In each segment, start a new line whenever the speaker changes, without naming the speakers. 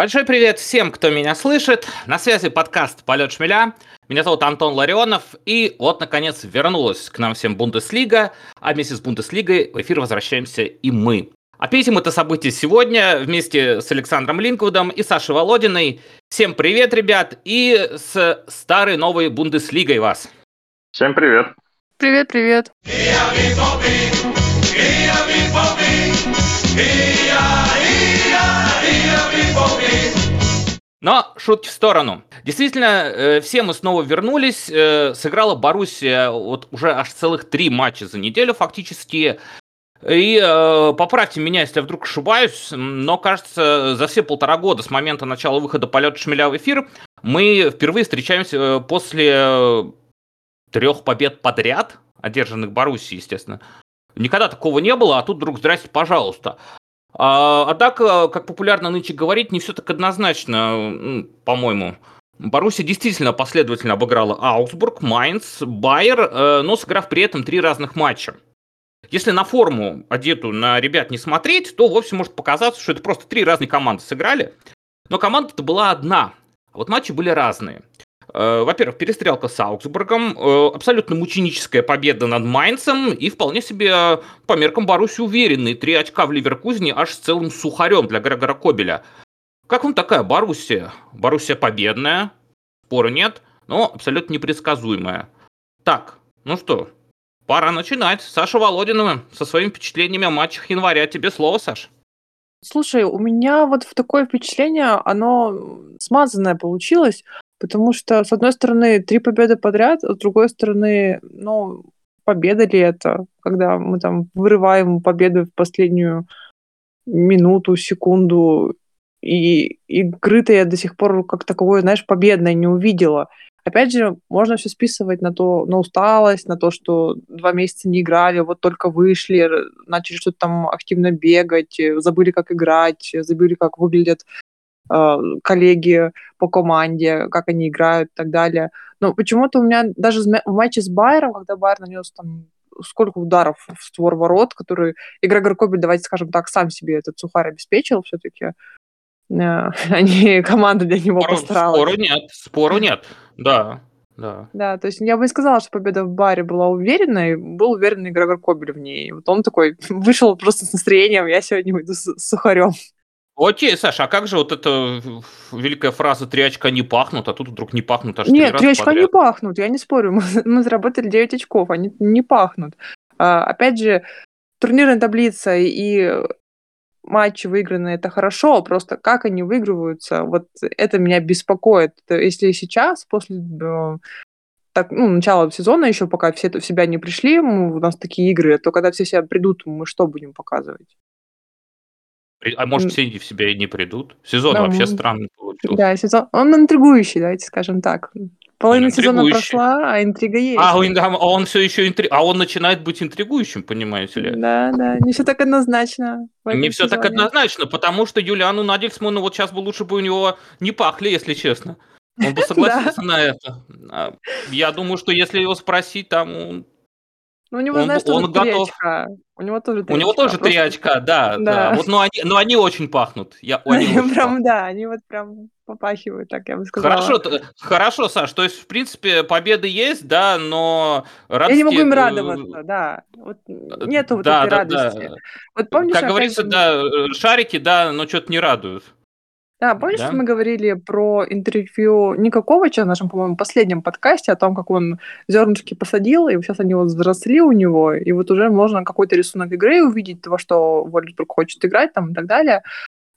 Большой привет всем, кто меня слышит. На связи подкаст «Полет шмеля». Меня зовут Антон Ларионов. И вот, наконец, вернулась к нам всем Бундеслига. А вместе с Бундеслигой в эфир возвращаемся и мы. Отметим это событие сегодня вместе с Александром Линквудом и Сашей Володиной. Всем привет, ребят, и с старой новой Бундеслигой вас.
Всем привет.
Привет, привет.
Но шутки в сторону. Действительно, э, все мы снова вернулись. Э, сыграла Боруссия вот уже аж целых три матча за неделю фактически. И э, поправьте меня, если я вдруг ошибаюсь, но кажется, за все полтора года с момента начала выхода полета шмеля в эфир мы впервые встречаемся э, после трех побед подряд, одержанных Боруссией, естественно. Никогда такого не было, а тут вдруг здрасте, пожалуйста. А, однако, как популярно нынче говорить, не все так однозначно, по-моему. Боруссия действительно последовательно обыграла Аусбург, Майнц, Байер, э, но сыграв при этом три разных матча. Если на форму одетую на ребят не смотреть, то вовсе может показаться, что это просто три разные команды сыграли. Но команда-то была одна, а вот матчи были разные. Э, во-первых, перестрелка с Аугсбургом, э, абсолютно мученическая победа над Майнцем и вполне себе по меркам Баруси уверенные три очка в Ливеркузне аж с целым сухарем для Грегора Кобеля. Как вам такая Боруссия? Боруссия победная, спора нет, но абсолютно непредсказуемая. Так, ну что, пора начинать. Саша Володинова со своими впечатлениями о матчах января. Тебе слово, Саш.
Слушай, у меня вот в такое впечатление, оно смазанное получилось. Потому что, с одной стороны, три победы подряд, а с другой стороны, ну, победа ли это, когда мы там вырываем победу в последнюю минуту, секунду, и игры-то я до сих пор как таковой, знаешь, победной не увидела. Опять же, можно все списывать на то, на усталость, на то, что два месяца не играли, вот только вышли, начали что-то там активно бегать, забыли, как играть, забыли, как выглядят Э, коллеги по команде, как они играют и так далее. Но почему-то у меня даже в матче с Байером, когда Байер нанес там сколько ударов в створ ворот, который Грегор Кобель, давайте скажем так, сам себе этот сухарь обеспечил все-таки, э, не команда для него спору, постаралась.
Спору нет, спору нет, да. Да.
да, то есть я бы не сказала, что победа в баре была уверенной, был уверенный Грегор Кобель в ней. Вот он такой вышел просто с настроением, я сегодня выйду с сухарем.
Окей, Саша, а как же вот эта великая фраза «три очка не пахнут», а тут вдруг не пахнут аж
Нет, три очка подряд. не пахнут, я не спорю. Мы, мы заработали 9 очков, они не пахнут. А, опять же, турнирная таблица и матчи выигранные это хорошо, просто как они выигрываются, вот это меня беспокоит. Если сейчас, после э, так, ну, начала сезона еще, пока все в себя не пришли, у нас такие игры, то когда все себя придут, мы что будем показывать?
А может, все в себя и не придут? Сезон да, вообще странный получился.
Да, сезон... Он интригующий, давайте скажем так. Половина сезона прошла, а интрига есть.
А он, а он все еще интри... А он начинает быть интригующим, понимаете ли?
Да, да, не все так однозначно.
Не все так однозначно, потому что Юлиану Надельсману вот сейчас бы лучше бы у него не пахли, если честно. Он бы согласился на это. А, я думаю, что если его спросить, там
ну, у него, он, знаешь, тоже он три готов... очка. У него тоже
три У него тоже три очка, да. да. да. Вот, но, они, но они очень пахнут. Я,
они очень прям, пахнут. да, они вот прям попахивают, так я бы сказала.
Хорошо, хорошо, Саш, то есть, в принципе, победы есть, да, но
радости... Я не могу им радоваться, да. Вот нету вот да, этой да, радости. Да.
Вот помнишь, как говорится, да, э, шарики, да, но что-то не радуют.
Да, помнишь, да? мы говорили про интервью Никаковича в нашем, по-моему, последнем подкасте о том, как он зернышки посадил, и сейчас они вот взросли у него, и вот уже можно какой-то рисунок игры увидеть, во что Вольсбург хочет играть там и так далее.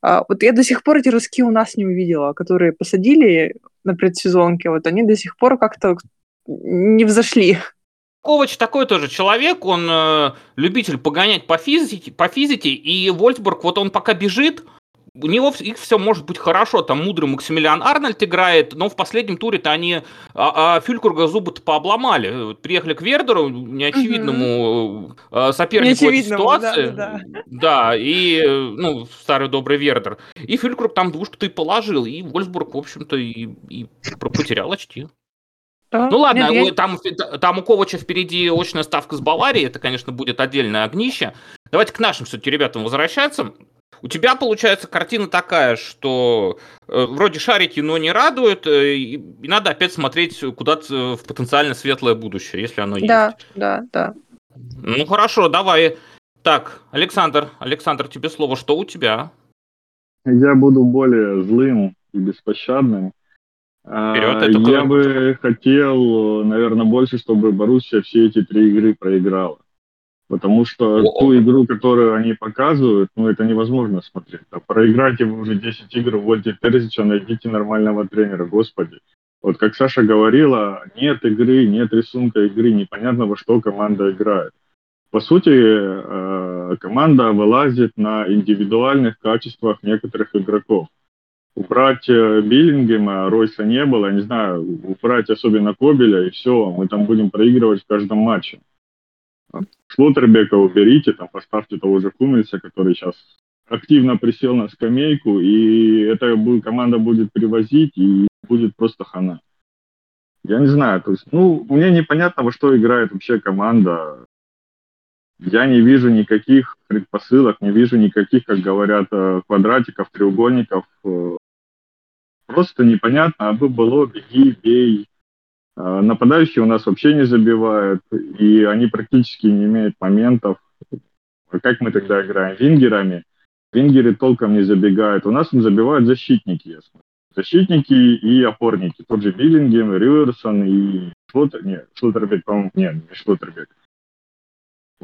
А, вот я до сих пор эти ростки у нас не увидела, которые посадили на предсезонке, вот они до сих пор как-то не взошли.
Ковач такой тоже человек, он э, любитель погонять по физике, по физике, и Вольсбург, вот он пока бежит, у него их все может быть хорошо, там мудрый Максимилиан Арнольд играет, но в последнем туре-то они а, а Фюлькурга зубы-то пообломали. Приехали к Вердеру, неочевидному угу. сопернику этой ситуации. Да, да, да. да, и, ну, старый добрый Вердер. И Фюлькург там двушку-то и положил, и Вольсбург, в общем-то, и, и потерял очки. Да. Ну ладно, Нет, я... там, там у Ковача впереди очная ставка с Баварией, это, конечно, будет отдельное огнище. Давайте к нашим все-таки ребятам возвращаться. У тебя получается картина такая, что э, вроде шарики, но не радуют, э, и, и надо опять смотреть куда-то в потенциально светлое будущее, если оно
да,
есть.
Да, да, да.
Ну хорошо, давай. Так, Александр, Александр, тебе слово, что у тебя?
Я буду более злым и беспощадным. Вперед, а, это Я бы хотел, наверное, больше, чтобы Боруссия все эти три игры проиграла. Потому что О-о. ту игру, которую они показывают, ну, это невозможно смотреть. А проиграйте вы уже 10 игр, увольте Терзича, найдите нормального тренера, господи. Вот как Саша говорила, нет игры, нет рисунка игры, непонятно во что команда играет. По сути, э, команда вылазит на индивидуальных качествах некоторых игроков. Убрать э, Биллингема, Ройса не было, не знаю, убрать особенно Кобеля, и все, мы там будем проигрывать в каждом матче. Шлоттербека уберите, там поставьте того же Кумельса, который сейчас активно присел на скамейку, и эта команда будет привозить, и будет просто хана. Я не знаю, то есть, ну, мне непонятно, во что играет вообще команда. Я не вижу никаких предпосылок, не вижу никаких, как говорят, э, квадратиков, треугольников. Э, просто непонятно, а бы было, беги, бей, нападающие у нас вообще не забивают, и они практически не имеют моментов. А как мы тогда играем? Вингерами. Вингеры толком не забегают. У нас забивают защитники, ясно. Защитники и опорники. Тот же Биллингем, Риверсон и Шлотер... Нет, Шлотербек, по-моему, нет, не Шлотербек.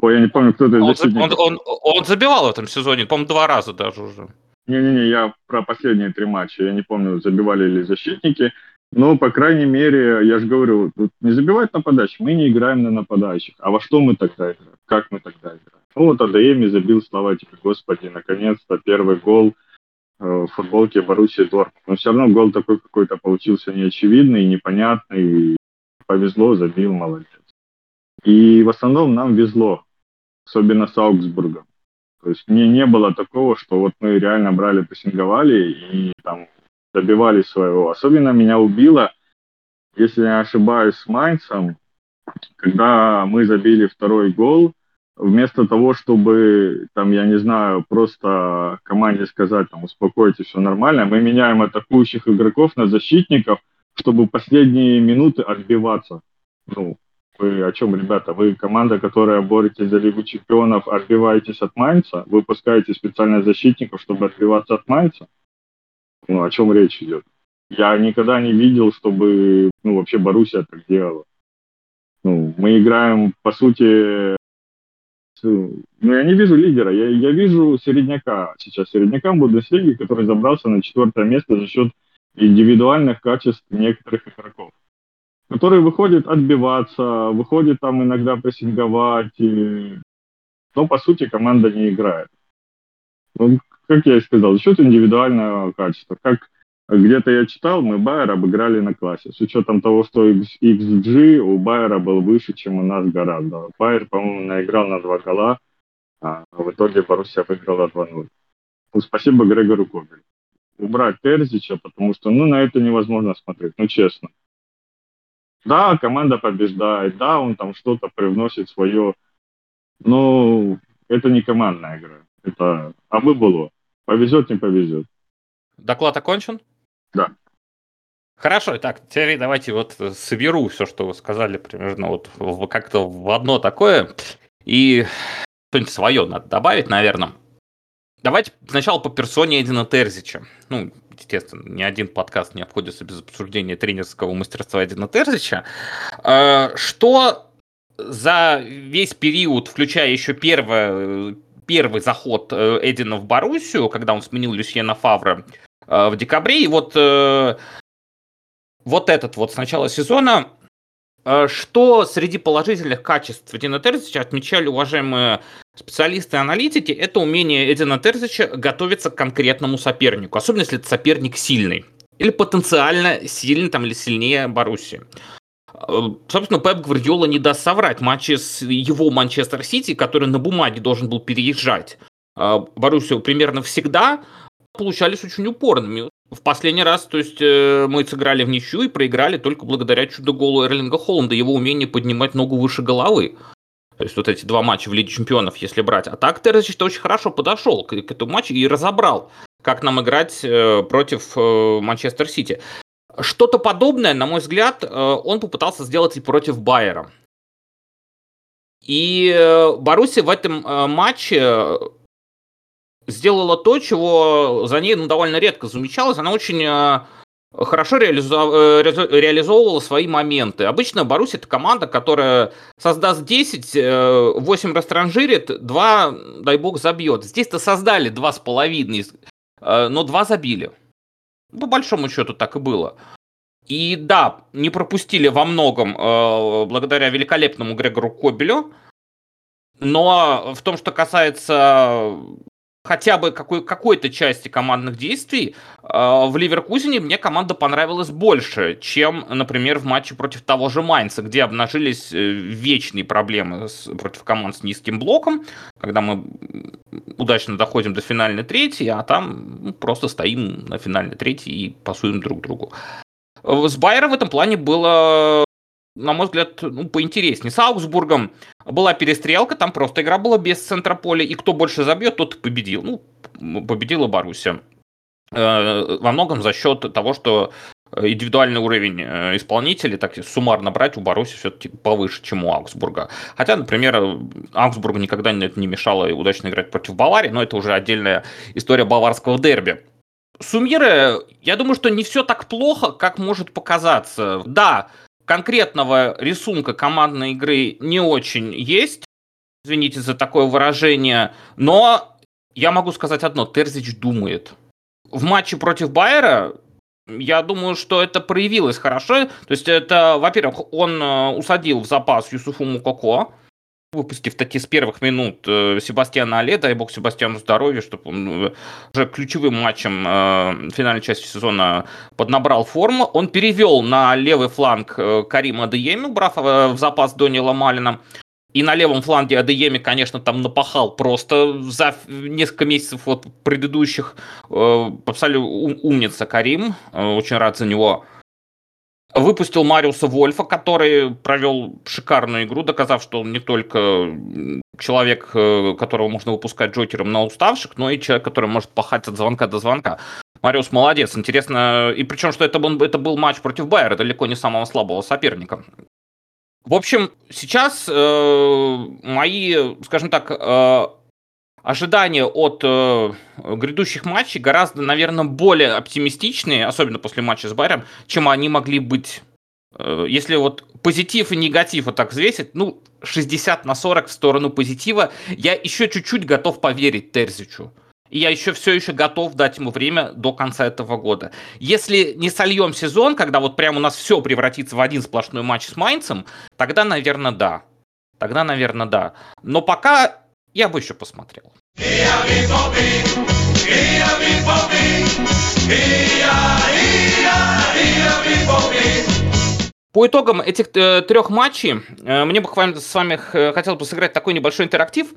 Ой, я не помню, кто это из
он, защитников. Он, он, он забивал в этом сезоне, по-моему, два раза даже уже.
Не-не-не, я про последние три матча. Я не помню, забивали ли защитники. Но, по крайней мере, я же говорю, не забивать нападающих, мы не играем на нападающих. А во что мы тогда играем? Как мы тогда играем? Ну вот Адаеми забил, слава тебе, Господи, наконец-то первый гол э, в футболке Боруссии Дортмунд. Но все равно гол такой какой-то получился неочевидный, непонятный. Повезло, забил, молодец. И в основном нам везло, особенно с Аугсбургом. То есть мне не было такого, что вот мы реально брали, прессинговали и там добивались своего. Особенно меня убило, если не ошибаюсь, с Майнцем, когда мы забили второй гол, вместо того, чтобы, там, я не знаю, просто команде сказать, там, успокойтесь, все нормально, мы меняем атакующих игроков на защитников, чтобы последние минуты отбиваться. Ну, вы о чем, ребята? Вы команда, которая боретесь за Лигу Чемпионов, отбиваетесь от Майнца, выпускаете специально защитников, чтобы отбиваться от Майнца? Ну, о чем речь идет? Я никогда не видел, чтобы, ну, вообще Боруссия так делала. Ну, мы играем, по сути, ну, я не вижу лидера, я, я вижу середняка сейчас, середняка Бундеслиги, который забрался на четвертое место за счет индивидуальных качеств некоторых игроков, который выходит отбиваться, выходит там иногда прессинговать, и... но по сути команда не играет. Ну, как я и сказал, за счет индивидуального качества. Как где-то я читал, мы Байер обыграли на классе. С учетом того, что XG у Байера был выше, чем у нас гораздо. Байер, по-моему, наиграл на два гола, а в итоге Боруссия выиграла 2-0. Ну, спасибо Грегору Кобелю. Убрать Терзича, потому что ну, на это невозможно смотреть, ну честно. Да, команда побеждает, да, он там что-то привносит свое, но это не командная игра. Это а бы было. Повезет, не повезет.
Доклад окончен?
Да.
Хорошо, так, теперь давайте вот соберу все, что вы сказали, примерно вот как-то в одно такое, и что-нибудь свое надо добавить, наверное. Давайте сначала по персоне Эдина Терзича. Ну, естественно, ни один подкаст не обходится без обсуждения тренерского мастерства Эдина Терзича. А, что за весь период, включая еще первое первый заход э, Эдина в Боруссию, когда он сменил Люсьена Фавра э, в декабре. И вот, э, вот этот вот с начала сезона что среди положительных качеств Эдина Терзича отмечали уважаемые специалисты и аналитики, это умение Эдина Терзича готовиться к конкретному сопернику, особенно если это соперник сильный или потенциально сильный там, или сильнее Боруссии. Собственно, Пеп Гвардиола не даст соврать. Матчи с его Манчестер Сити, который на бумаге должен был переезжать а, Боруссию примерно всегда, получались очень упорными. В последний раз, то есть, э, мы сыграли в ничью и проиграли только благодаря чудо-голу Эрлинга Холланда, его умению поднимать ногу выше головы. То есть вот эти два матча в Лиге Чемпионов, если брать. А так Терзич очень хорошо подошел к, к этому матчу и разобрал, как нам играть э, против э, Манчестер Сити. Что-то подобное, на мой взгляд, э, он попытался сделать и против Байера. И э, Баруси в этом э, матче сделала то, чего за ней ну, довольно редко замечалось. Она очень хорошо реализов... реализовывала свои моменты. Обычно Барусь это команда, которая создаст 10, 8 растранжирит, 2, дай бог, забьет. Здесь-то создали 2,5, но 2 забили. По большому счету так и было. И да, не пропустили во многом э, благодаря великолепному Грегору Кобелю. Но в том, что касается хотя бы какой- какой-то части командных действий, э, в Ливеркузине мне команда понравилась больше, чем, например, в матче против того же Майнца, где обнажились э, вечные проблемы с, против команд с низким блоком, когда мы удачно доходим до финальной трети, а там ну, просто стоим на финальной трети и пасуем друг другу. С Байером в этом плане было, на мой взгляд, ну, поинтереснее. С Аугсбургом была перестрелка, там просто игра была без центра поля, и кто больше забьет, тот победил. Ну, победила Боруссия. Э, во многом за счет того, что индивидуальный уровень э, исполнителей, так суммарно брать, у Баруси все-таки повыше, чем у Аугсбурга. Хотя, например, Аугсбургу никогда не мешало удачно играть против Баварии, но это уже отдельная история баварского дерби. Суммируя, я думаю, что не все так плохо, как может показаться. Да, конкретного рисунка командной игры не очень есть, извините за такое выражение, но я могу сказать одно, Терзич думает. В матче против Байера я думаю, что это проявилось хорошо. То есть это, во-первых, он э, усадил в запас Юсуфу Мукоко, выпустив таки с первых минут э, Себастьяна Але, дай бог Себастьяну здоровья, чтобы он э, уже ключевым матчем э, финальной части сезона поднабрал форму. Он перевел на левый фланг э, Карима Адееми, брав в запас Донила Малина. И на левом фланге Адееми, конечно, там напахал просто за несколько месяцев вот предыдущих. Э, абсолютно умница Карим, очень рад за него. Выпустил Мариуса Вольфа, который провел шикарную игру, доказав, что он не только человек, э, которого можно выпускать Джокером на уставших, но и человек, который может пахать от звонка до звонка. Мариус молодец. Интересно, и причем, что это был, это был матч против Байера, далеко не самого слабого соперника. В общем, сейчас э, мои, скажем так, э, ожидания от э, грядущих матчей гораздо, наверное, более оптимистичные, особенно после матча с Байером, чем они могли быть. Э, если вот позитив и негатив вот так взвесить, ну, 60 на 40 в сторону позитива, я еще чуть-чуть готов поверить Терзичу. И я еще все еще готов дать ему время до конца этого года. Если не сольем сезон, когда вот прямо у нас все превратится в один сплошной матч с Майнцем, тогда, наверное, да. Тогда, наверное, да. Но пока я бы еще посмотрел. По итогам этих э, трех матчей э, мне бы с вами э, хотелось бы сыграть такой небольшой интерактив.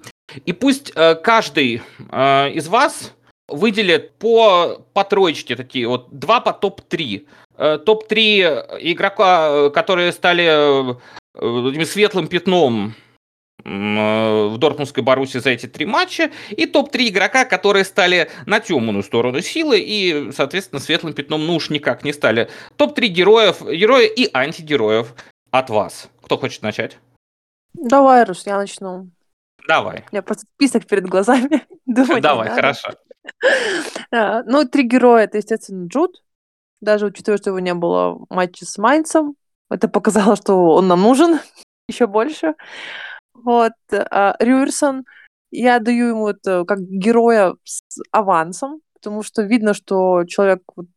И пусть э, каждый э, из вас выделит по, по троечке такие вот два по топ-3. Э, топ-3 игрока, э, которые стали э, этим светлым пятном Э, в Дортмундской Баруси за эти три матча, и топ-3 игрока, которые стали на темную сторону силы и, соответственно, светлым пятном ну уж никак не стали. Топ-3 героев, героя и антигероев от вас. Кто хочет начать?
Давай, Рус, я начну.
Давай.
У меня просто список перед глазами.
Думать Давай, хорошо.
А, ну, три героя, это, естественно, Джуд. Даже учитывая, что его не было в матче с Майнцем. Это показало, что он нам нужен еще больше. Вот, а, Рюерсон, я даю ему это как героя с авансом, потому что видно, что человек... Вот...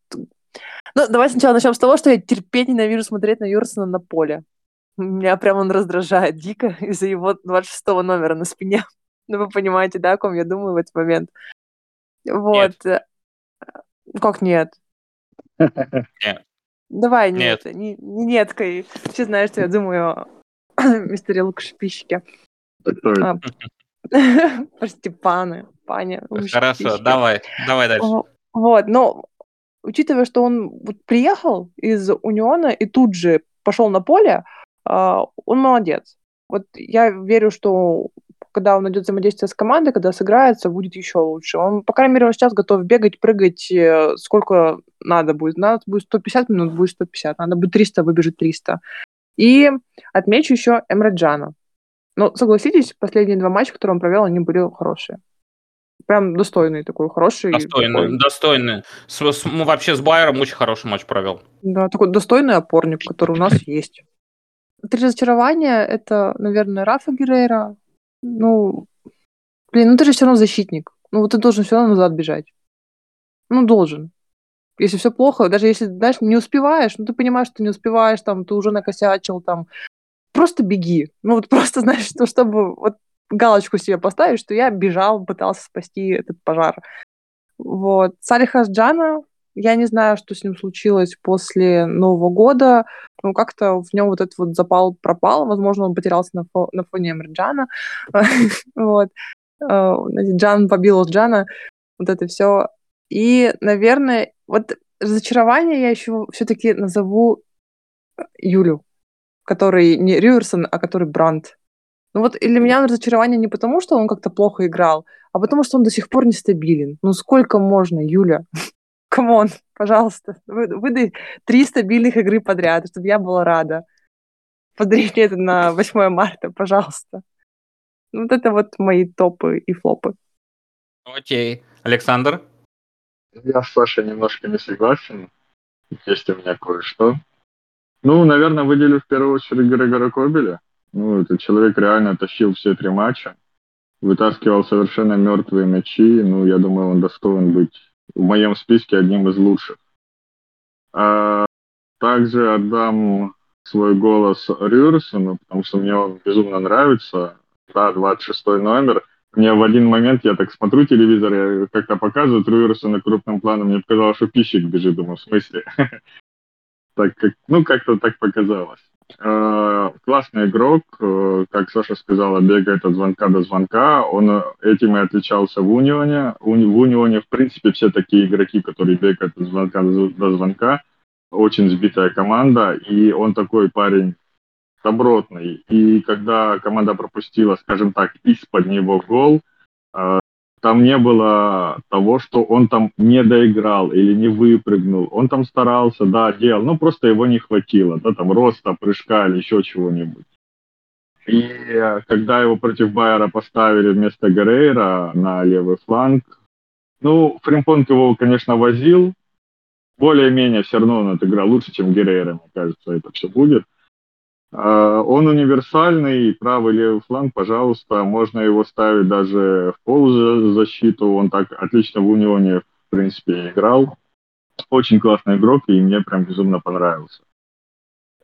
Ну, давай сначала начнем с того, что я терпеть ненавижу смотреть на Юрсона на поле. Меня прям он раздражает дико из-за его 26 номера на спине. Ну, вы понимаете, да, о ком я думаю в этот момент. Вот. Нет. Как нет?
Нет.
Давай, нет. Нет, не, не неткой. Все знают, что я думаю мистере Лукашпищике. А, про Степаны, Паня.
Хорошо, давай, давай дальше.
Вот, но учитывая, что он вот приехал из Униона и тут же пошел на поле, а, он молодец. Вот я верю, что когда он найдет взаимодействие с командой, когда сыграется, будет еще лучше. Он, по крайней мере, он сейчас готов бегать, прыгать, э, сколько надо будет. Надо будет 150 минут, будет 150. Надо будет 300, выбежит 300. И отмечу еще Эмраджана. Ну, согласитесь, последние два матча, которые он провел, они были хорошие. Прям достойный такой, хороший.
Достойный,
такой.
достойный. С, с, ну, вообще с Байером очень хороший матч провел.
Да, такой достойный опорник, который у нас есть. Три разочарования — это, наверное, Рафа Геррера. Ну, блин, ну ты же все равно защитник. Ну вот ты должен все равно назад бежать. Ну, должен. Если все плохо, даже если, знаешь, не успеваешь, ну ты понимаешь, что не успеваешь, там, ты уже накосячил, там, просто беги. Ну вот просто, знаешь, что, чтобы вот галочку себе поставить, что я бежал, пытался спасти этот пожар. Вот. Салиха Джана, я не знаю, что с ним случилось после Нового года. Ну, как-то в нем вот этот вот запал пропал. Возможно, он потерялся на, фо- на фоне Эмерджана. вот. Э, Джан побил Джана. Вот это все. И, наверное, вот разочарование я еще все-таки назову Юлю, который не Рюерсон, а который Брандт. Ну вот и для меня разочарование не потому, что он как-то плохо играл, а потому что он до сих пор нестабилен. Ну сколько можно, Юля? Come on, пожалуйста, выдай три стабильных игры подряд, чтобы я была рада. Подарите это на 8 марта, пожалуйста. Вот это вот мои топы и флопы.
Окей. Александр?
Я с Сашей немножко не согласен. Есть у меня кое-что. Ну, наверное, выделю в первую очередь Грегора Кобеля. Ну, этот человек реально тащил все три матча. Вытаскивал совершенно мертвые мячи. Ну, я думаю, он достоин быть в моем списке одним из лучших. А также отдам свой голос Рюрсону, потому что мне он безумно нравится. Да, 26 номер. Мне в один момент, я так смотрю телевизор, я как-то показывают Рюрсона крупным планом, мне показалось, что пищик бежит, думаю, в смысле? так как, ну, как-то так показалось. Э, классный игрок, э, как Саша сказала, бегает от звонка до звонка. Он этим и отличался в Унионе. В Унионе, в принципе, все такие игроки, которые бегают от звонка до звонка. Очень сбитая команда, и он такой парень добротный. И когда команда пропустила, скажем так, из-под него гол, э, там не было того, что он там не доиграл или не выпрыгнул. Он там старался, да, делал, но просто его не хватило, да, там роста, прыжка или еще чего-нибудь. И э, когда его против Байера поставили вместо Геррейро на левый фланг, ну, Фримпонг его, конечно, возил, более-менее все равно он отыграл лучше, чем Геррейро, мне кажется, это все будет. А, он универсальный, правый левый фланг, пожалуйста, можно его ставить даже в полузащиту, он так отлично в Унионе, в принципе, играл. Очень классный игрок, и мне прям безумно понравился.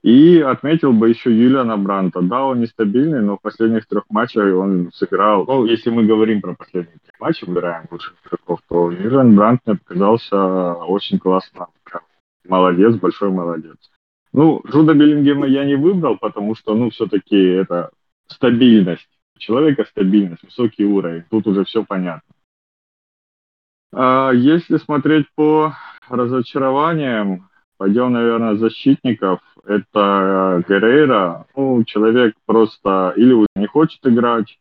И отметил бы еще Юлиана Бранта. Да, он нестабильный, но в последних трех матчах он сыграл. Ну, если мы говорим про последние три матча, выбираем лучших игроков, то Юлиан Брант мне показался очень классно. Молодец, большой молодец. Ну, Джуда Беллингема я не выбрал, потому что, ну, все-таки это стабильность. Человека стабильность, высокий уровень. Тут уже все понятно. А если смотреть по разочарованиям, пойдем, наверное, защитников. Это Геррейра. Ну, человек просто или уже не хочет играть,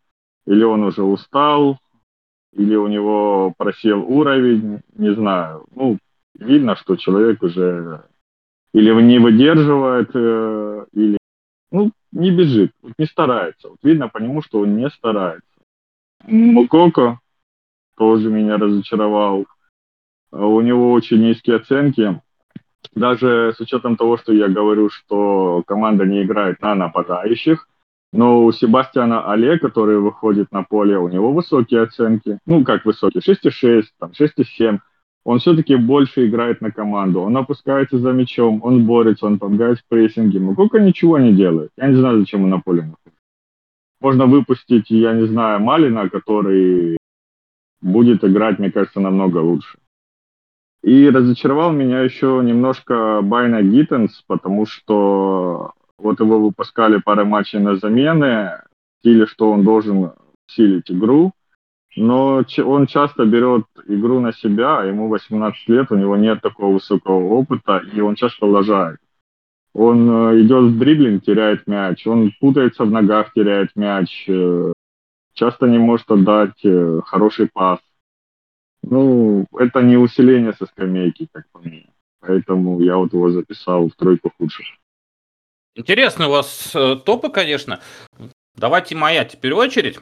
или он уже устал, или у него просел уровень, не знаю. Ну, видно, что человек уже или не выдерживает, э, или ну, не бежит, не старается. Вот видно по нему, что он не старается. Мукоко тоже меня разочаровал. У него очень низкие оценки. Даже с учетом того, что я говорю, что команда не играет на нападающих, но у Себастьяна Але, который выходит на поле, у него высокие оценки. Ну, как высокие? 6,6, там, 6,7 он все-таки больше играет на команду. Он опускается за мячом, он борется, он помогает в прессинге. Мукука ничего не делает. Я не знаю, зачем он на поле находится. Можно выпустить, я не знаю, Малина, который будет играть, мне кажется, намного лучше. И разочаровал меня еще немножко Байна Гиттенс, потому что вот его выпускали пары матчей на замены, в что он должен усилить игру, но он часто берет игру на себя, ему 18 лет, у него нет такого высокого опыта, и он часто лажает. Он э, идет в дриблинг, теряет мяч. Он путается в ногах, теряет мяч. Э, часто не может отдать э, хороший пас. Ну, это не усиление со скамейки, как по мне. Поэтому я вот его записал в тройку худших.
Интересно у вас топы, конечно. Давайте моя теперь очередь.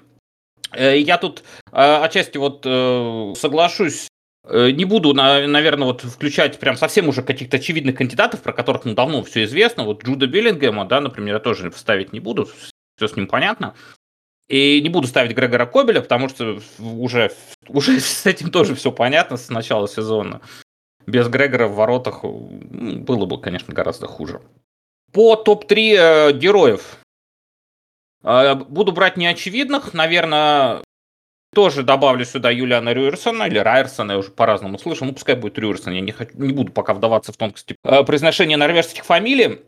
Э, я тут э, отчасти вот э, соглашусь не буду, наверное, вот включать прям совсем уже каких-то очевидных кандидатов, про которых ну, давно все известно. Вот Джуда Биллингема, да, например, я тоже ставить не буду, все с ним понятно. И не буду ставить Грегора Кобеля, потому что уже, уже с этим тоже все понятно с начала сезона. Без Грегора в воротах было бы, конечно, гораздо хуже. По топ-3 э, героев. Э, буду брать неочевидных. Наверное, тоже добавлю сюда Юлиана Рюерсона или Райерсона, я уже по-разному слышу. Ну, пускай будет Рюерсон, я не, хочу, не буду пока вдаваться в тонкости э, произношения норвежских фамилий.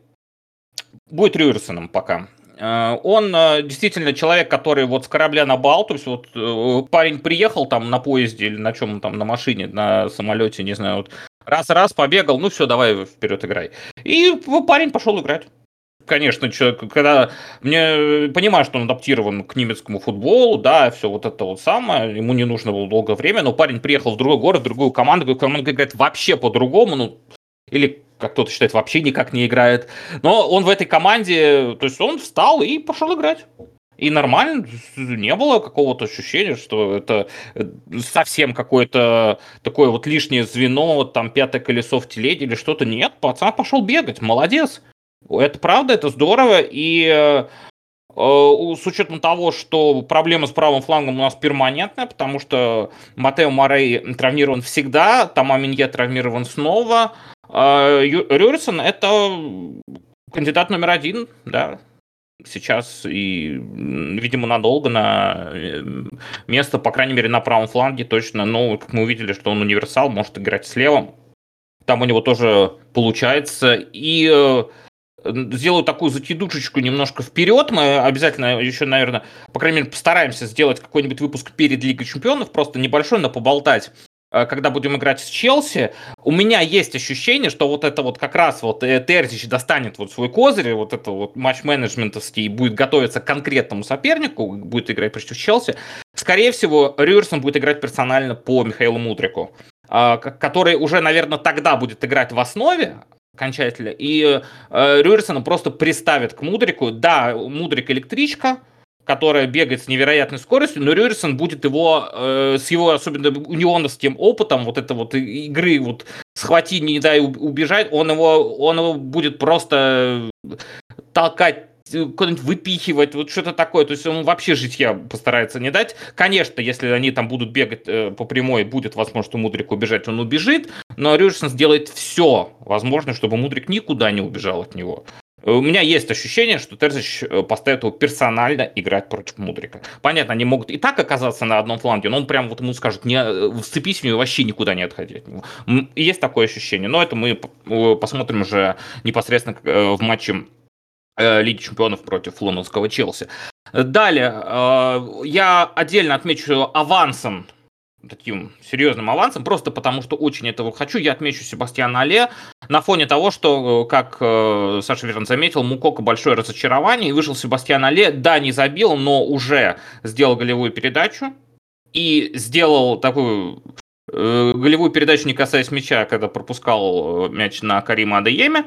Будет Рюерсоном пока. Э, он действительно человек, который вот с корабля на бал, то есть вот э, парень приехал там на поезде или на чем там, на машине, на самолете, не знаю, вот раз-раз побегал, ну все, давай вперед играй. И парень пошел играть конечно, человек, когда мне понимаю, что он адаптирован к немецкому футболу, да, все вот это вот самое, ему не нужно было долгое время, но парень приехал в другой город, в другую команду, команда играет вообще по-другому, ну, или как кто-то считает, вообще никак не играет. Но он в этой команде, то есть он встал и пошел играть. И нормально, не было какого-то ощущения, что это э, совсем какое-то такое вот лишнее звено, там пятое колесо в телеге или что-то. Нет, пацан пошел бегать, молодец. Это правда, это здорово, и э, э, с учетом того, что проблема с правым флангом у нас перманентная, потому что Матео Морей травмирован всегда, Тома Минье травмирован снова. Э, Рюрисон – это кандидат номер один, да, сейчас и, видимо, надолго на место, по крайней мере, на правом фланге точно. Но, как мы увидели, что он универсал, может играть слева. Там у него тоже получается. И сделаю такую закидушечку немножко вперед. Мы обязательно еще, наверное, по крайней мере, постараемся сделать какой-нибудь выпуск перед Лигой Чемпионов, просто небольшой, но поболтать э, когда будем играть с Челси, у меня есть ощущение, что вот это вот как раз вот э, Терзич достанет вот свой козырь, вот это вот матч-менеджментовский, будет готовиться к конкретному сопернику, будет играть против Челси. Скорее всего, Рюерсон будет играть персонально по Михаилу Мудрику а, который уже, наверное, тогда будет играть в основе, окончательно. И э, Рюрсона просто приставят к Мудрику. Да, Мудрик электричка, которая бегает с невероятной скоростью, но Рюрсон будет его, э, с его особенно унионовским опытом, вот это вот игры, вот схвати, не дай убежать, он его, он его будет просто толкать куда-нибудь выпихивать, вот что-то такое. То есть он вообще житья постарается не дать. Конечно, если они там будут бегать э, по прямой, будет возможность у Мудрика убежать, он убежит. Но Рюрсон сделает все возможное, чтобы Мудрик никуда не убежал от него. У меня есть ощущение, что Терзич э, поставит его персонально играть против Мудрика. Понятно, они могут и так оказаться на одном фланге, но он прям вот ему скажет, не, э, вцепись в него, вообще никуда не отходи от него. Есть такое ощущение, но это мы посмотрим уже непосредственно в матче Э, Лиги чемпионов против лондонского Челси. Далее, э, я отдельно отмечу авансом, таким серьезным авансом, просто потому что очень этого хочу. Я отмечу Себастьяна Але на фоне того, что, э, как Саша верно заметил, Мукока большое разочарование, и вышел Себастьян Але, да, не забил, но уже сделал голевую передачу и сделал такую голевую передачу, не касаясь мяча, когда пропускал мяч на Карима Адееме.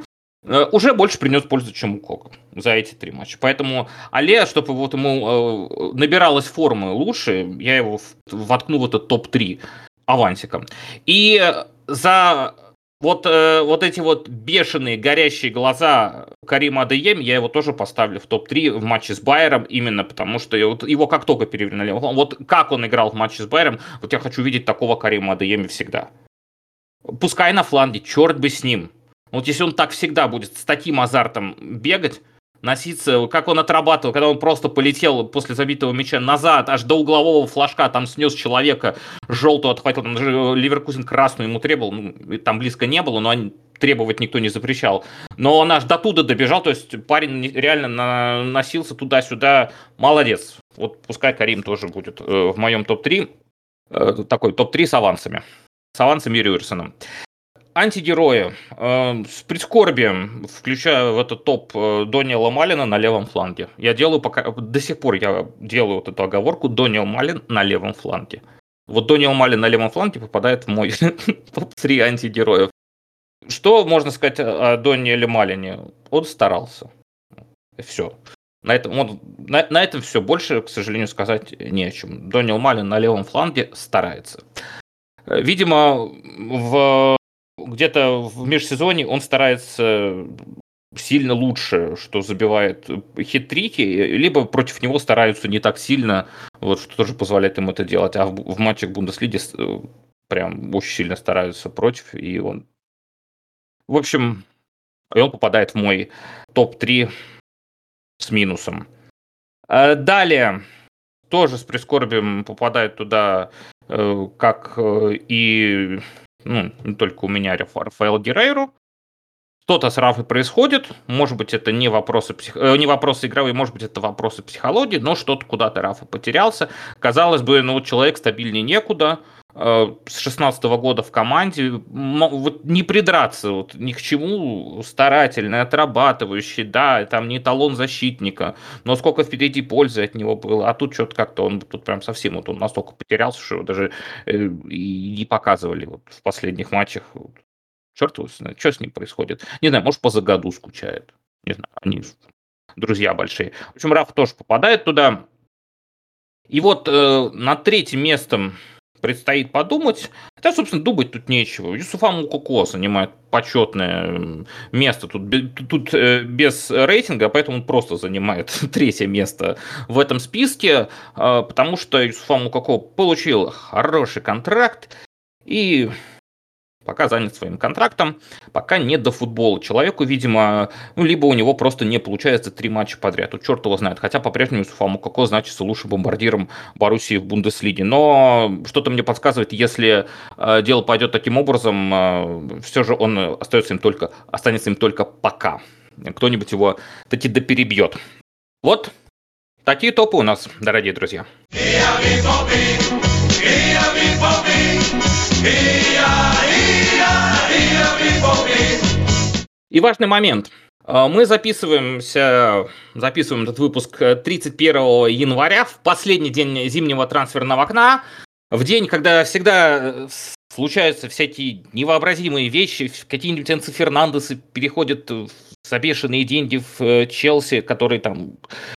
Э, уже больше принес пользу, чем у Кока за эти три матча. Поэтому Але, чтобы вот ему э, набиралась формы лучше, я его воткну в этот топ-3 авансиком. И за вот, э, вот эти вот бешеные горящие глаза Карима Адеем, я его тоже поставлю в топ-3 в матче с Байером, именно потому что его, его как только левый Вот как он играл в матче с Байером, вот я хочу видеть такого Карима Адеема всегда. Пускай на фланге, черт бы с ним. Вот если он так всегда будет с таким азартом бегать, носиться, как он отрабатывал, когда он просто полетел после забитого мяча назад, аж до углового флажка, там снес человека, желтую отхватил, там даже Ливеркузен красную ему требовал, ну, там близко не было, но они, требовать никто не запрещал. Но он аж до туда добежал, то есть парень реально носился туда-сюда, молодец. Вот пускай Карим тоже будет э, в моем топ-3, э, такой топ-3 с авансами, с авансами и Рюерсоном. Антигерои. Э, с прискорбием включаю в этот топ э, Дониела Малина на левом фланге. Я делаю пока... До сих пор я делаю вот эту оговорку Дониел Малин на левом фланге. Вот Дониел Малин на левом фланге попадает в мой топ-3 антигероев. Что можно сказать о Дониеле Малине? Он старался. Все. На этом, он, на, на этом все. Больше, к сожалению, сказать не о чем. Дониел Малин на левом фланге старается. Видимо, в, где-то в межсезоне он старается сильно лучше, что забивает хитрики, либо против него стараются не так сильно, вот, что тоже позволяет ему это делать. А в, в матчах Бундеслиги прям очень сильно стараются против, и он... В общем, и он попадает в мой топ-3 с минусом. Э, далее, тоже с прискорбием попадает туда, э, как э, и ну, не только у меня, Рафаэл Герейру. Что-то с Рафой происходит, может быть, это не вопросы, псих... не вопросы игровые, может быть, это вопросы психологии, но что-то куда-то Рафа потерялся. Казалось бы, ну, человек стабильнее некуда, Э, с 16 года в команде, вот не придраться вот ни к чему, старательный, отрабатывающий, да, там не талон защитника, но сколько впереди пользы от него было, а тут что-то как-то он тут прям совсем, вот он настолько потерялся, что даже э, и не показывали вот в последних матчах. Черт его знает, что с ним происходит. Не знаю, может, по году скучает. Не знаю, они друзья большие. В общем, Раф тоже попадает туда. И вот э, над третьим местом предстоит подумать. Хотя, собственно, думать тут нечего. Юсуфа Мукуко занимает почетное место тут, тут э, без рейтинга, поэтому он просто занимает третье место в этом списке, а, потому что Юсуфа Мукуко получил хороший контракт и пока занят своим контрактом, пока не до футбола. Человеку, видимо, ну, либо у него просто не получается три матча подряд. Тут черт его знает. Хотя по-прежнему Юсуфа Мукако значится лучшим бомбардиром Боруссии в Бундеслиге. Но что-то мне подсказывает, если э, дело пойдет таким образом, э, все же он остается им только, останется им только пока. Кто-нибудь его таки доперебьет. Вот такие топы у нас, дорогие друзья. И важный момент. А, мы записываемся, записываем этот выпуск 31 января, в последний день зимнего трансферного окна, в день, когда всегда э, случаются всякие невообразимые вещи, какие-нибудь Энцо Фернандесы переходят за деньги в э, Челси, который там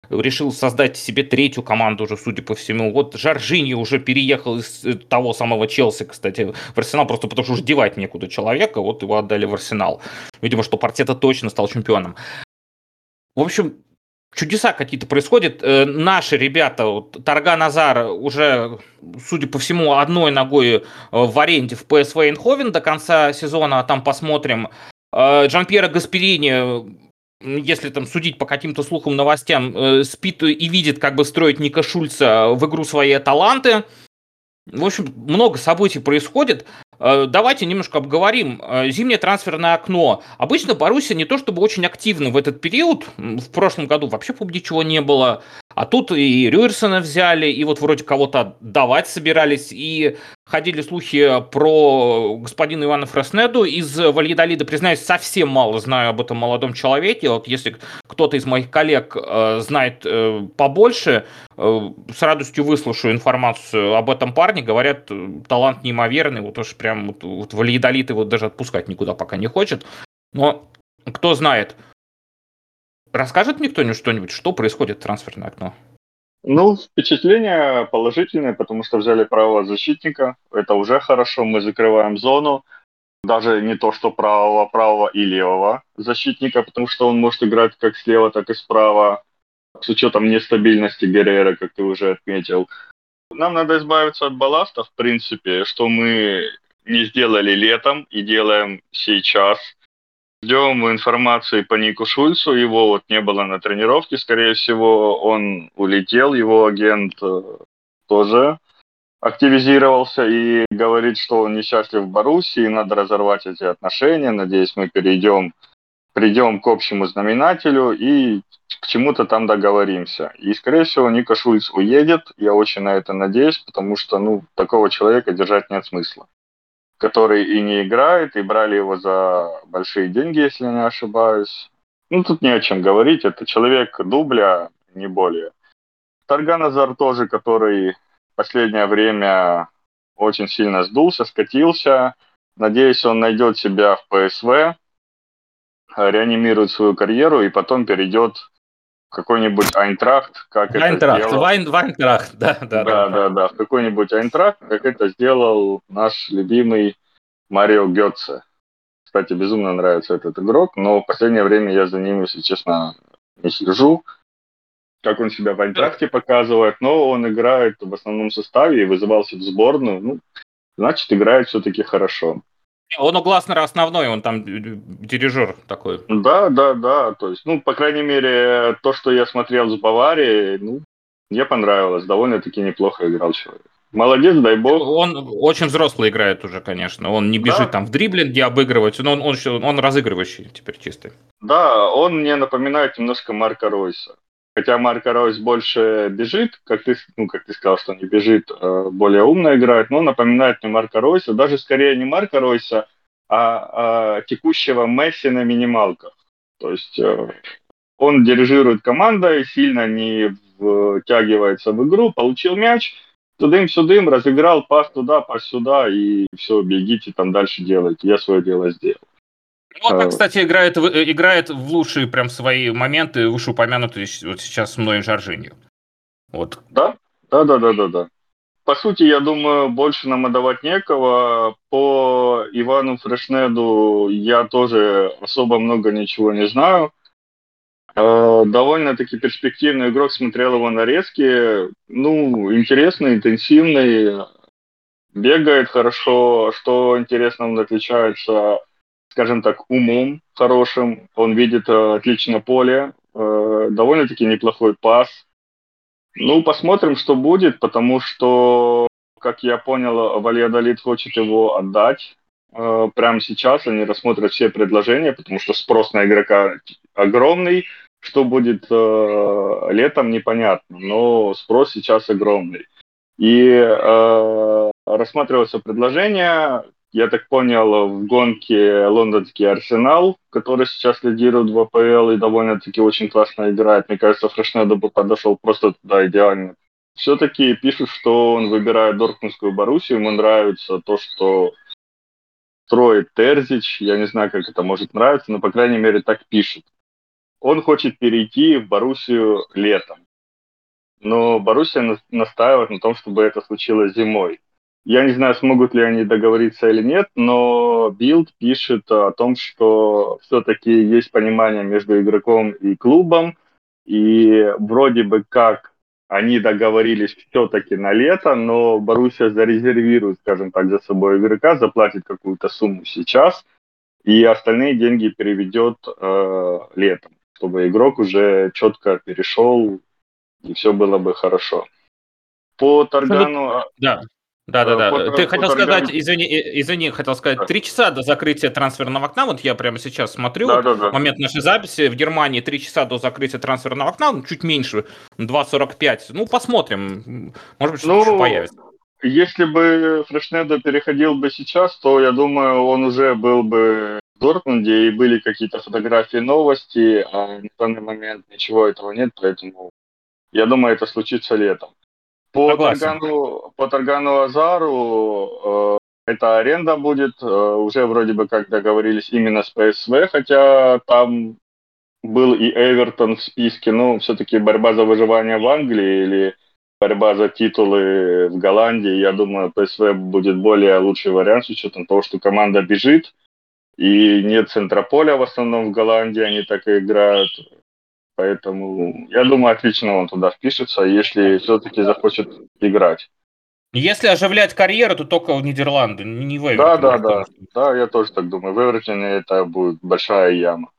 решил создать себе третью команду уже, судя по всему. Вот Жоржини уже переехал из э, того самого Челси, кстати, в Арсенал, просто потому что уже девать некуда человека, вот его отдали в Арсенал. Видимо, что Партета точно стал чемпионом. В общем, чудеса какие-то происходят. Э, наши ребята, вот, Тарган Азар уже, судя по всему, одной ногой в аренде в ПСВ Эйнховен до конца сезона, а там посмотрим. Джан Пьера Гасперини если там судить по каким-то слухам, новостям, э, спит и видит, как бы строить Ника Шульца в игру свои таланты. В общем, много событий происходит. Э, давайте немножко обговорим. Э, зимнее трансферное окно. Обычно Боруссия не то чтобы очень активно в этот период. В прошлом году вообще ничего не было. А тут и Рюерсона взяли, и вот вроде кого-то давать собирались. И ходили слухи про господина Ивана Фреснеду из Вальедолида. Признаюсь, совсем мало знаю об этом молодом человеке. Вот если кто-то из моих коллег э, знает э, побольше, э, с радостью выслушаю информацию об этом парне. Говорят, э, талант неимоверный. Вот уж прям вот, вот Вальедолид его даже отпускать никуда пока не хочет. Но кто знает. Расскажет мне кто-нибудь что-нибудь, что происходит в трансферное окно?
Ну, впечатление положительное, потому что взяли правого защитника. Это уже хорошо, мы закрываем зону. Даже не то, что правого, правого и левого защитника, потому что он может играть как слева, так и справа, с учетом нестабильности Геррера, как ты уже отметил. Нам надо избавиться от балласта, в принципе, что мы не сделали летом и делаем сейчас – Ждем информации по Нику Шульцу. Его вот не было на тренировке. Скорее всего, он улетел. Его агент э, тоже активизировался и говорит, что он несчастлив в Боруссии, надо разорвать эти отношения. Надеюсь, мы перейдем, придем к общему знаменателю и к чему-то там договоримся. И, скорее всего, Ника Шульц уедет. Я очень на это надеюсь, потому что ну, такого человека держать нет смысла. Который и не играет, и брали его за большие деньги, если не ошибаюсь. Ну, тут не о чем говорить, это человек дубля, не более. Тарган Азар тоже, который в последнее время очень сильно сдулся, скатился. Надеюсь, он найдет себя в ПСВ, реанимирует свою карьеру и потом перейдет какой-нибудь Айнтрахт, как
Вайнтрахт,
это сделал...
Вайн, Вайнтрахт, да, да,
Да, да, да, да, в какой-нибудь Айнтрахт, как это сделал наш любимый Марио Гетце. Кстати, безумно нравится этот игрок, но в последнее время я за ним, если честно, не слежу, как он себя в Айнтрахте показывает, но он играет в основном составе и вызывался в сборную, ну, значит, играет все-таки хорошо.
Он угласно основной, он там дирижер такой.
Да, да, да. То есть, ну, по крайней мере, то, что я смотрел с Баварией, ну, мне понравилось. Довольно-таки неплохо играл человек. Молодец, дай бог.
Он очень взрослый играет уже, конечно. Он не бежит
Да.
там в дриблинге обыгрывать, но он, он, он разыгрывающий теперь чистый.
Да, он мне напоминает немножко Марка Ройса. Хотя Марко Ройс больше бежит, как ты, ну, как ты сказал, что не бежит, э, более умно играет, но напоминает мне Марка Ройса, даже скорее не Марка Ройса, а, а текущего Месси на минималках. То есть э, он дирижирует командой, сильно не втягивается в игру, получил мяч, тудым-сюдым, разыграл, пас туда, пас сюда, и все, бегите там дальше делайте, я свое дело сделал.
Ну, он,
А.
так, кстати, играет, в- э, играет в лучшие прям свои моменты, вышеупомянутые вот сейчас с мной Жоржинью. Вот.
Да, да, да, да, да, да. По сути, я думаю, больше нам отдавать некого. По Ивану Фрешнеду я тоже особо много ничего не знаю. Э, Довольно-таки перспективный игрок, смотрел его нарезки. Ну, интересный, интенсивный, бегает хорошо. Что интересно, он отличается, скажем так, умом хорошим. Он видит э, отлично поле. Э, Довольно-таки неплохой пас. Ну, посмотрим, что будет, потому что, как я понял, Вальядолит хочет его отдать. Э, Прямо сейчас они рассмотрят все предложения, потому что спрос на игрока огромный. Что будет э, летом, непонятно, но спрос сейчас огромный. И э, рассматривается предложение, я так понял, в гонке лондонский Арсенал, который сейчас лидирует в АПЛ и довольно-таки очень классно играет. Мне кажется, Фрешнеду бы подошел просто туда идеально. Все-таки пишут, что он выбирает Дортмундскую Боруссию, ему нравится то, что строит Терзич. Я не знаю, как это может нравиться, но, по крайней мере, так пишут. Он хочет перейти в Боруссию летом. Но Боруссия на- настаивает на том, чтобы это случилось зимой. Я не знаю, смогут ли они договориться или нет, но Билд пишет о том, что все-таки есть понимание между игроком и клубом, и вроде бы как они договорились все-таки на лето, но Боруссия зарезервирует, скажем так, за собой игрока, заплатит какую-то сумму сейчас, и остальные деньги переведет э, летом, чтобы игрок уже четко перешел, и все было бы хорошо. По Таргану... а,
Да. Да, да, да.
По-
Ты хотел сказать, извини, э, извини, хотел сказать,
Да.
три часа до закрытия трансферного окна, вот я прямо сейчас смотрю,
Да-да-да.
момент нашей записи, в Германии три часа до закрытия трансферного окна, ну, чуть меньше, 2.45, ну, посмотрим, может быть, что-то
Ну,
появится.
Если бы Фрешнеда переходил бы сейчас, то, я думаю, он уже был бы в Дортмунде, и были какие-то фотографии, новости, а на данный момент ничего этого нет, поэтому я думаю, это случится летом. По
Согласен.
Таргану, по Таргану Азару э, эта аренда будет, э, уже вроде бы как договорились именно с ПСВ, хотя там был и Эвертон в списке, но все-таки борьба за выживание в Англии или борьба за титулы в Голландии, я думаю, ПСВ будет более лучший вариант с учетом того, что команда бежит, и нет центрополя в основном в Голландии, они так и играют. Поэтому я думаю, отлично он туда впишется, если все-таки захочет играть.
Если оживлять карьеру, то только в Нидерланды, не в
Да,
Эвертон,
да, да.
что-
Да, я тоже так думаю. В Эвертоне это будет большая яма.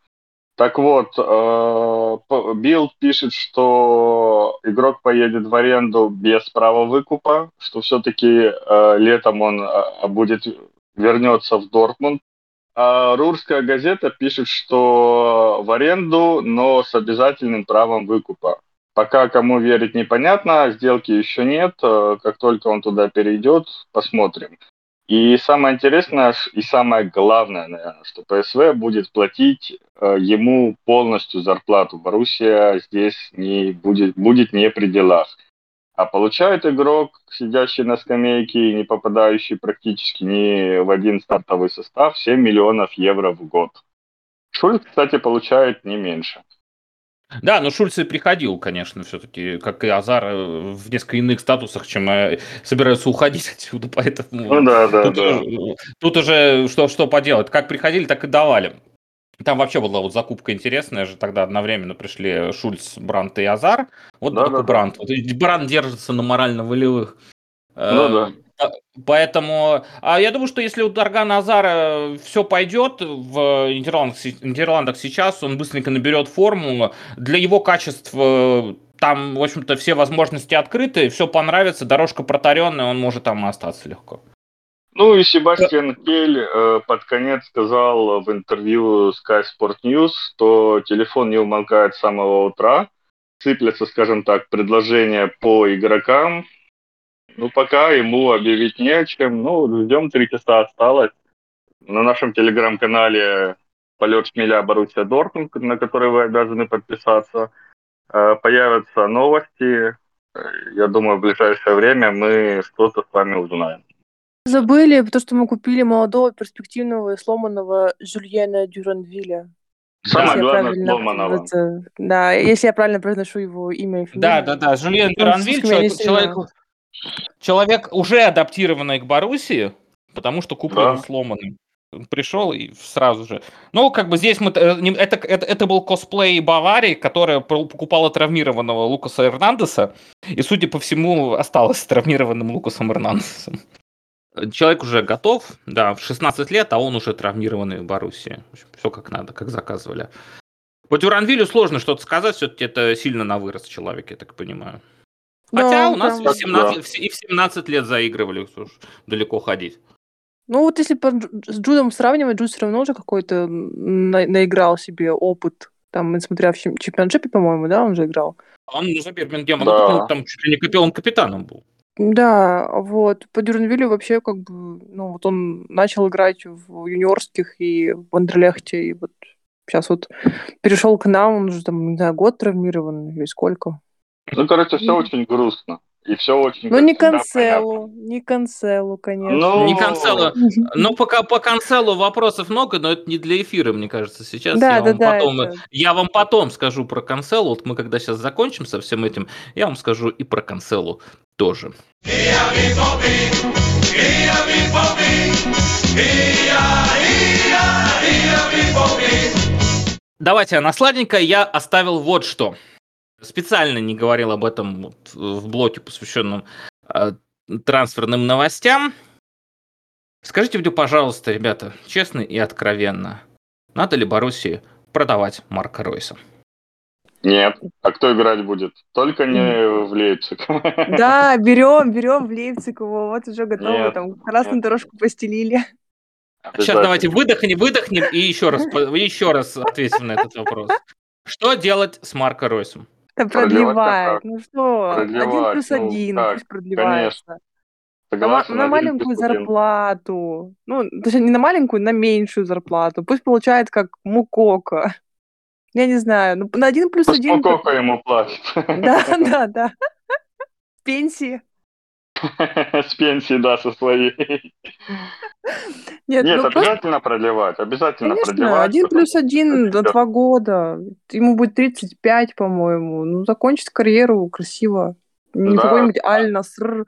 Так вот, э, Билд пишет, что игрок поедет в аренду без права выкупа, что все-таки летом он э, будет вернется в Дортмунд. А Рурская газета пишет, что в аренду, но с обязательным правом выкупа. Пока кому верить непонятно, сделки еще нет. Э, Как только он туда перейдет, посмотрим. И самое интересное и самое главное, наверное, что ПСВ будет платить э, ему полностью зарплату. Боруссия здесь не будет, будет не при делах. А получает игрок, сидящий на скамейке и не попадающий практически ни в один стартовый состав, 7 миллионов евро в год. Шульц, кстати, получает не меньше.
Да, но Шульц и приходил, конечно, все-таки, как и Азар, э, в несколько иных статусах, чем э, собираются уходить отсюда, поэтому...
Ну да, да,
тут,
да.
Тут уже что, что поделать, как приходили, так и давали. Там вообще была вот закупка интересная же, тогда одновременно пришли Шульц, Брант и Азар. Вот да, да, Брант. Вот Брант держится на морально-волевых.
Ну да.
Поэтому а я думаю, что если у Даргана Азара все пойдет в Нидерландах, Нидерландах сейчас, он быстренько наберет форму. Для его качеств э, там, в общем-то, все возможности открыты, все понравится, дорожка протаренная, он может там остаться легко.
Ну и Себастьян Кель э, под конец сказал в интервью Sky Sport News, что телефон не умолкает с самого утра, сыплятся, скажем так, предложения по игрокам, ну, пока ему объявить не о чем. Ну, ждем, три часа осталось. На нашем телеграм-канале «Полет шмеля Боруссия Дортмунд», на который вы обязаны подписаться. Э, появятся новости. Я думаю, в ближайшее время мы что-то с вами узнаем.
Забыли, потому что мы купили молодого, перспективного и сломанного Жюльена Дюранвиля.
Самое главное, сломанного.
Это, да, если я правильно произношу его имя и фамилию.
Да, да, да, Жюльен Дюранвиль, человек, человек, Человек уже адаптированный к Боруссии, потому что куплен да. сломанным. Пришел и сразу же. Ну, как бы здесь мы... Э, это, это, это был косплей Баварии, которая покупала травмированного Лукаса Эрнандеса, и, судя по всему, осталась травмированным Лукасом Эрнандесом. Человек уже готов, да, в 16 лет, а он уже травмированный в Боруссии. Все как надо, как заказывали. По Дюранвилю сложно что-то сказать, все-таки это сильно на вырос человек, я так понимаю. Хотя да, у нас да. в 17, и в 17 лет заигрывали, далеко ходить.
Ну вот если с Джудом сравнивать, Джуд все равно уже какой-то на, наиграл себе опыт. Там, несмотря в чемпионшипе, по-моему, да, он же играл.
Он за Бирмингема, да. ну, там чуть ли не капитан, капитаном был.
Да, вот. По Дюрнвиллю вообще как бы, ну вот он начал играть в юниорских и в Андерлехте, и вот сейчас вот перешел к нам, он уже там, не знаю, год травмирован или сколько.
Ну, короче, все очень грустно. И все очень...
Ну, не канцелу, не канцелу, конечно.
Ну, не канцелу. Ну, пока по канцелу вопросов много, но это не для эфира, мне кажется, сейчас. Да, я, да, вам да, потом, это... я вам потом скажу про канцелу. Вот мы когда сейчас закончим со всем этим, я вам скажу и про канцелу тоже. Давайте, а на сладенькое я оставил вот что. Специально не говорил об этом вот в блоке, посвященном э, трансферным новостям. Скажите мне, пожалуйста, ребята, честно и откровенно, надо ли Боруссии продавать Марка Ройса?
Нет. А кто играть будет? Только не в Лейпциг.
Да, берем, берем в Лейпциг его. Вот уже готовы, нет, там красную нет. дорожку постелили.
Сейчас давайте выдохнем, выдохнем и еще раз, еще раз ответим на этот вопрос. Что делать с Марко Ройсом?
Да продлевает. Ну что, один плюс ну, один, как? пусть продлевается. Согласен, на, на маленькую зарплату. Ну, точнее, не на маленькую, на меньшую зарплату. Пусть получает как Мукока. Я не знаю, ну на один плюс один.
Мукока ему платит.
Да, да, да. Пенсии.
С пенсии, да, со своей. Нет, Нет ну, обязательно просто... продлевать, обязательно
Конечно,
продлевать.
один плюс один до два года. Ему будет 35, по-моему. Ну, закончить карьеру красиво. Не да, какой-нибудь да. Аль-Наср.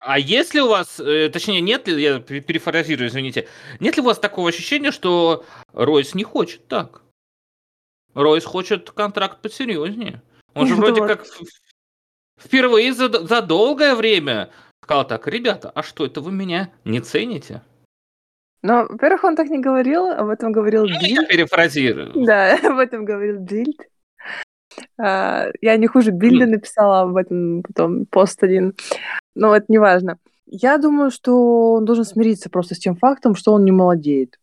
А если у вас, э, точнее, нет ли, я перефразирую, извините, нет ли у вас такого ощущения, что Ройс не хочет так? Ройс хочет контракт посерьезнее. Он же вроде как впервые за, за долгое время сказал так, ребята, а что это вы меня не цените?
Ну, во-первых, он так не говорил, об этом говорил
Дильд. Я перефразирую.
Да, об этом говорил Дильд. А, я не хуже Бильда написала об этом потом пост один. Но это не важно. Я думаю, что он должен смириться просто с тем фактом, что он не молодеет.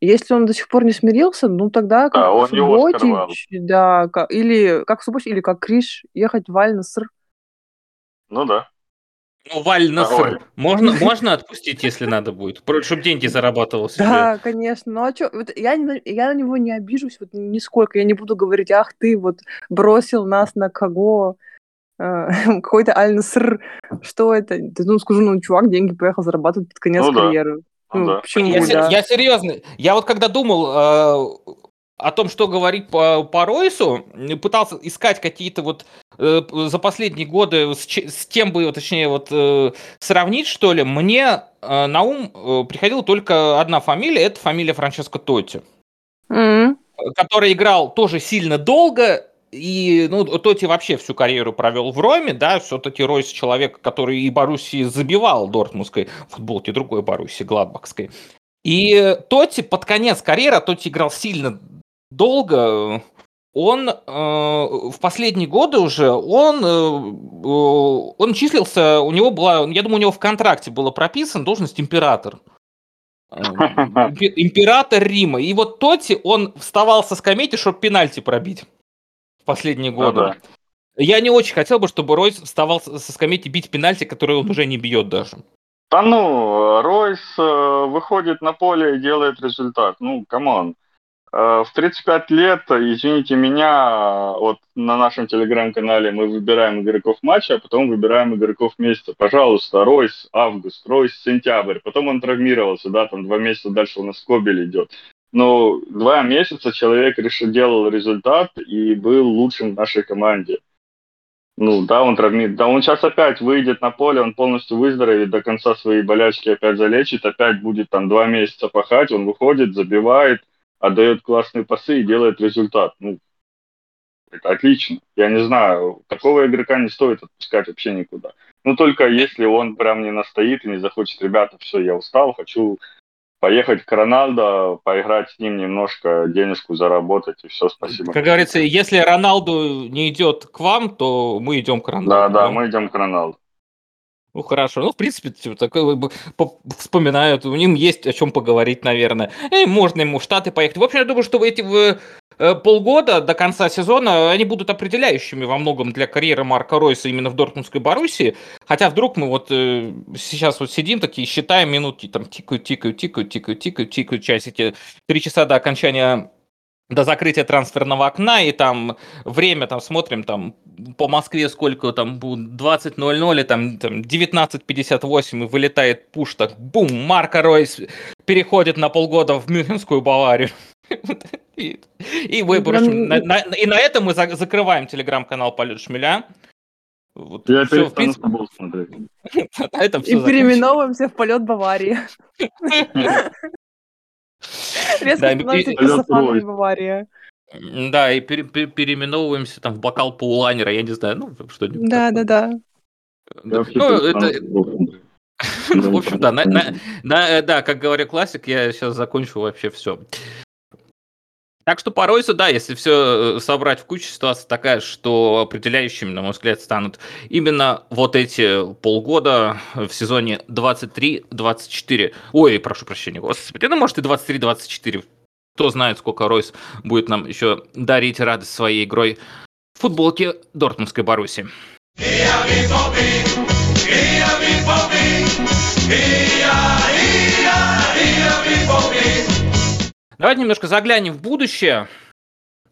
Если он до сих пор не смирился, ну тогда как
да, он
Субботич, да, как, или как Субботич, или как Криш, ехать в Альнаср.
Ну да.
Ну, Валь Насыр.
Ой.
Можно, можно отпустить, если надо будет, чтобы деньги зарабатывал себе.
Да, конечно. Ну а что, вот я, не- я на него не обижусь вот нисколько. Я не буду говорить, ах ты вот бросил нас на кого, э, какой-то Аль-Наср. Что это? Да, ну, скажу, ну, чувак деньги поехал зарабатывать под конец
Ну да.
карьеры.
Ну
Ну,
да.
почему,
Я,
да?
я серьезно. Я вот когда думал э, о том, что говорить по, по Ройсу, пытался искать какие-то вот э, за последние годы с, с кем бы, точнее, вот э, сравнить, что ли, мне э, на ум э, приходила только одна фамилия, это фамилия Франческо Тотти,
М.
который играл тоже сильно долго, и, ну, Тоти вообще всю карьеру провел в Роме, да, все-таки Ройс человек, который и Боруссии забивал дортмундской футболке, другой Боруссии, Гладбахской. И Тоти под конец карьеры, а Тоти играл сильно долго, он э, в последние годы уже, он, э, э, он числился, у него была, я думаю, у него в контракте было прописано должность император. Импе- Император Рима. И вот Тотти, он вставал со скамейки, чтобы пенальти пробить последние
Ну
годы.
да.
Я не очень хотел бы, чтобы Ройс вставал со скамейки бить пенальти, которые он уже не бьет даже.
Да ну, Ройс э, выходит на поле и делает результат. Ну, come on. Э, в 35 лет, извините меня, вот на нашем телеграм-канале мы выбираем игроков матча, а потом выбираем игроков месяца. Пожалуйста, Ройс август, Ройс сентябрь. Потом он травмировался, да, там два месяца дальше у нас Кобель идет. Но два месяца человек решил, делал результат и был лучшим в нашей команде. Ну, да, он травмит. Да, он сейчас опять выйдет на поле, он полностью выздоровеет, до конца свои болячки опять залечит, опять будет там два месяца пахать, он выходит, забивает, отдает классные пасы и делает результат. Ну, это отлично. Я не знаю, такого игрока не стоит отпускать вообще никуда. Ну, только если он прям не настоит и не захочет, ребята, все, я устал, хочу поехать к Роналдо, поиграть с ним немножко, денежку заработать, и все, спасибо.
Как говорится, если Роналду не идет к вам, то мы идем к Роналду.
Да, да, мы идем к Роналду.
Ну хорошо, ну в принципе типа, такой вспоминают, у них есть о чем поговорить, наверное. И можно ему в Штаты поехать. В общем, я думаю, что эти полгода до конца сезона они будут определяющими во многом для карьеры Марка Ройса именно в Дортмундской Боруссии. Хотя вдруг мы вот э, сейчас вот сидим такие, считаем минутки, там тикают, тикают, тикают, тикают, тикают, тикают часики. Три часа до окончания до закрытия трансферного окна, и там время, там смотрим, там по Москве сколько там будет, 20.00, и там, там 19.58, и вылетает пуш, так бум, Марко Ройс переходит на полгода в Мюнхенскую Баварию. И, и мы, в
Прям-
общем, на- на- и на этом мы за- закрываем телеграм-канал Полет Шмеля. Вот
Я
всё, в принципе,
футбол смотреть.
на этом
И
все
переименовываемся в полет Баварии. Резко
и- и-
Полет
Бавария.
Да, и пере- пере- переименовываемся там в бокал паулайнера, я не знаю, ну, что-нибудь
Да, да, да.
Ну, это. Ну, в общем, да, на- на- на- э, да, как говоря классик, я сейчас закончу вообще все. Так что по Ройсу, да, если все собрать в кучу, ситуация такая, что определяющими, на мой взгляд, станут именно вот эти полгода в сезоне 23-24. Ой, прошу прощения, господи, ну, может, и 23-24. Кто знает, сколько Ройс будет нам еще дарить радость своей игрой в футболке Дортмундской Баруси. Давайте немножко заглянем в будущее,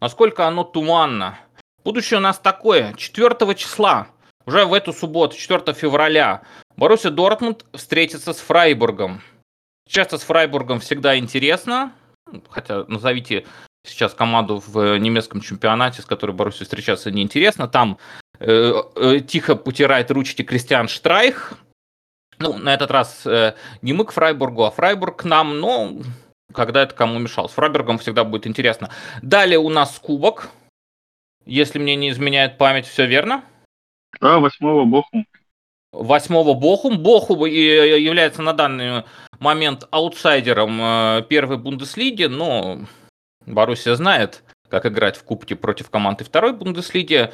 насколько оно туманно. Будущее у нас такое. 4 числа, уже в эту субботу, 4 февраля, Боруссия Дортмунд встретится с Фрайбургом. Часто с Фрайбургом всегда интересно, хотя назовите сейчас команду в немецком чемпионате, с которой Боруссия встречаться неинтересно. Там э, э, тихо потирает ручки Кристиан Штрайх. Ну, на этот раз э, не мы к Фрайбургу, а Фрайбург к нам, но когда это кому мешал. С Фрайбургом всегда будет интересно. Далее у нас кубок. Если мне не изменяет память, все верно.
Да, восьмого Бохум.
Восьмого Бохум. Бохум и является на данный момент аутсайдером э, первой Бундеслиги, но Боруссия знает, как играть в кубке против команды второй Бундеслиги.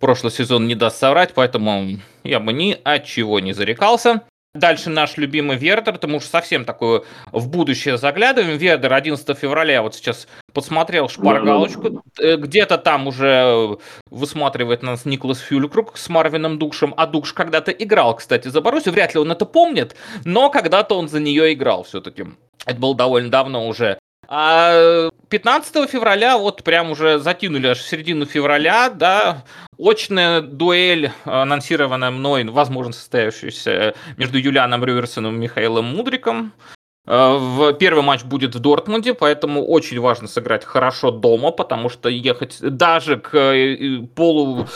Прошлый сезон не даст соврать, поэтому я бы ни от чего не зарекался. Дальше наш любимый Вердер, потому что совсем такое в будущее заглядываем. Вердер 11 февраля, вот сейчас посмотрел шпаргалочку. Э, где-то там уже высматривает нас Николас Фюлькрук с Марвином Дукшем. А Дукш когда-то играл, кстати, за Боруссию. Вряд ли он это помнит, но когда-то он за нее играл все-таки. Это было довольно давно уже. А 15 февраля, вот прям уже затянули аж в середину февраля, да, очная дуэль, анонсированная мной, возможно, состоявшаяся между Юлианом Рюверсоном и Михаилом Мудриком. А, в первый матч будет в Дортмунде, поэтому очень важно сыграть хорошо дома, потому что ехать даже к э, полу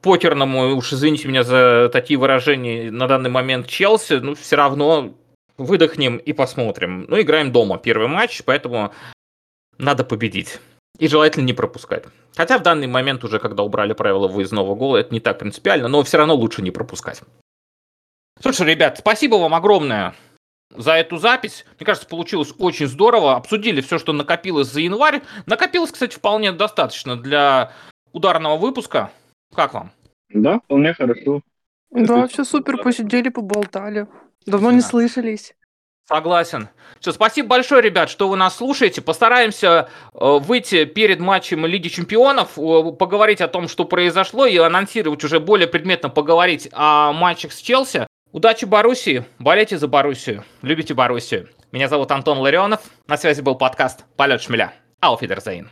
покерному, уж извините меня за такие выражения, на данный момент Челси, ну, все равно выдохнем и посмотрим. Ну, играем дома первый матч, поэтому надо победить. И желательно не пропускать. Хотя в данный момент уже, когда убрали правила выездного гола, это не так принципиально, но все равно лучше не пропускать. Слушай, ребят, спасибо вам огромное за эту запись. Мне кажется, получилось очень здорово. Обсудили все, что накопилось за январь. Накопилось, кстати, вполне достаточно для ударного выпуска. Как вам?
Да, вполне хорошо.
Да, все супер, посидели, поболтали. Давно не слышались.
Согласен. Все, спасибо большое, ребят, что вы нас слушаете. Постараемся э, выйти перед матчем Лиги Чемпионов, поговорить о том, что произошло, и анонсировать уже более предметно поговорить о матчах с Челси. Удачи Боруссии, болейте за Боруссию, любите Боруссию. Меня зовут Антон Ларионов, на связи был подкаст «Полет шмеля». Ауфидерзейн.